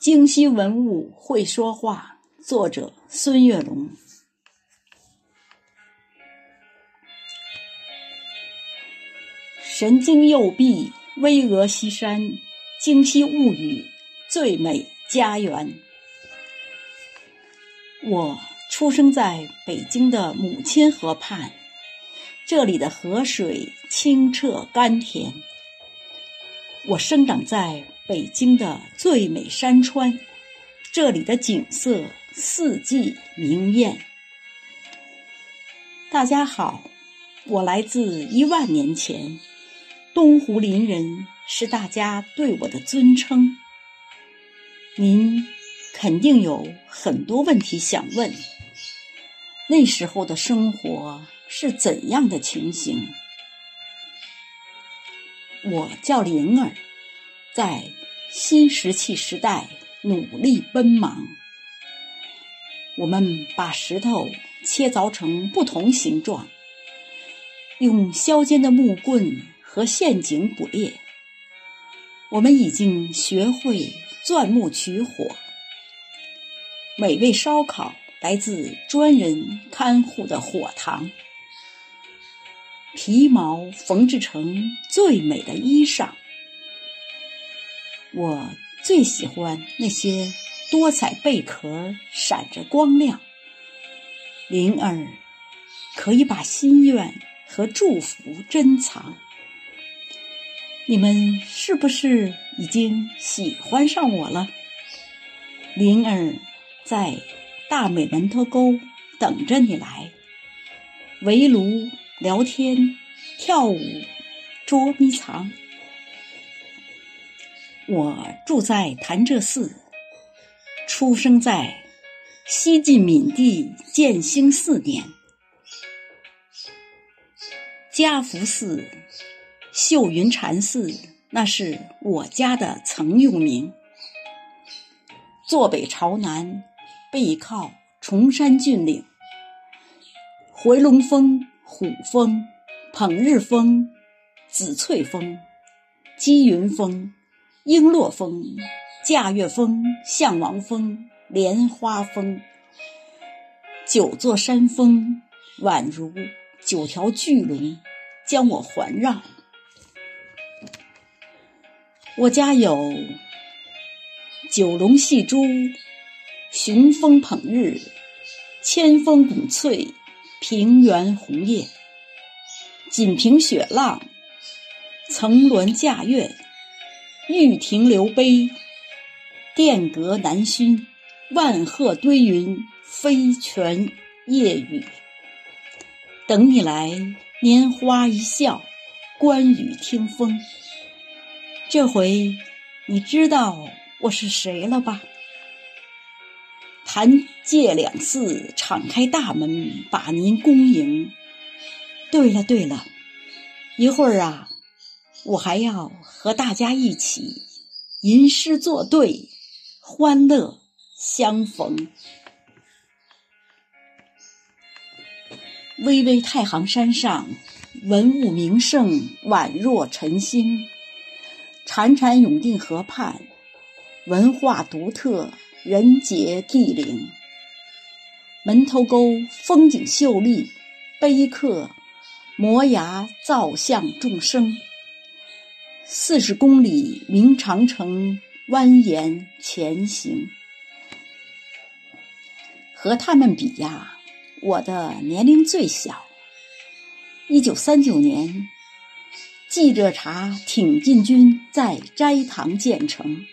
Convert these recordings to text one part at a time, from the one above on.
京西文物会说话，作者孙月龙。神经右臂，巍峨西山，京西物语，最美家园。我出生在北京的母亲河畔，这里的河水清澈甘甜。我生长在北京的最美山川，这里的景色四季明艳。大家好，我来自一万年前。东湖林人是大家对我的尊称。您肯定有很多问题想问。那时候的生活是怎样的情形？我叫灵儿，在新石器时代努力奔忙。我们把石头切凿成不同形状，用削尖的木棍。和陷阱捕猎，我们已经学会钻木取火。美味烧烤来自专人看护的火塘，皮毛缝制成最美的衣裳。我最喜欢那些多彩贝壳，闪着光亮。灵儿可以把心愿和祝福珍藏。你们是不是已经喜欢上我了？灵儿在大美门头沟等着你来，围炉聊天、跳舞、捉迷藏。我住在潭柘寺，出生在西晋闵帝建兴四年，嘉福寺。秀云禅寺，那是我家的曾用名。坐北朝南，背靠崇山峻岭，回龙峰、虎峰、捧日峰、紫翠峰、积云峰、璎珞峰、驾月峰、象王峰、莲花峰，九座山峰宛如九条巨龙，将我环绕。我家有九龙戏珠、雄风捧日、千峰拱翠、平原红叶、锦屏雪浪、层峦驾月、玉亭流杯、殿阁南熏、万壑堆云、飞泉夜雨。等你来，拈花一笑，观雨听风。这回你知道我是谁了吧？谭界两寺敞开大门，把您恭迎。对了对了，一会儿啊，我还要和大家一起吟诗作对，欢乐相逢。巍巍太行山上，文物名胜宛若晨星。潺潺永定河畔，文化独特，人杰地灵。门头沟风景秀丽，碑刻摩崖造像众生。四十公里明长城蜿蜒前行，和他们比呀，我的年龄最小。一九三九年。记者查挺进军在斋堂建成，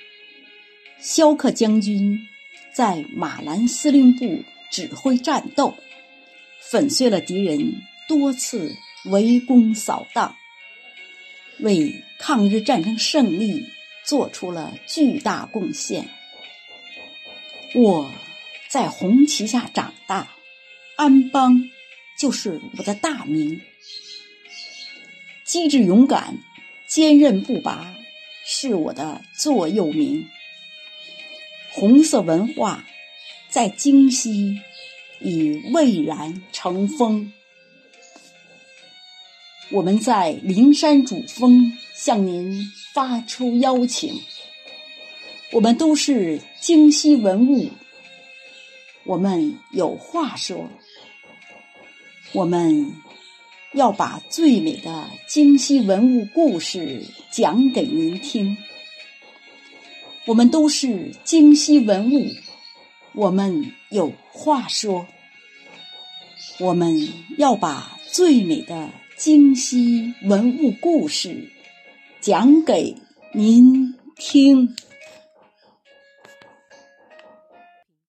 萧克将军在马兰司令部指挥战斗，粉碎了敌人多次围攻扫荡，为抗日战争胜利做出了巨大贡献。我在红旗下长大，安邦就是我的大名。机智勇敢、坚韧不拔，是我的座右铭。红色文化在京西已蔚然成风。我们在灵山主峰向您发出邀请。我们都是京西文物，我们有话说。我们要把最美的京西文物故事讲给您听。我们都是京西文物，我们有话说。我们要把最美的京西文物故事讲给您听。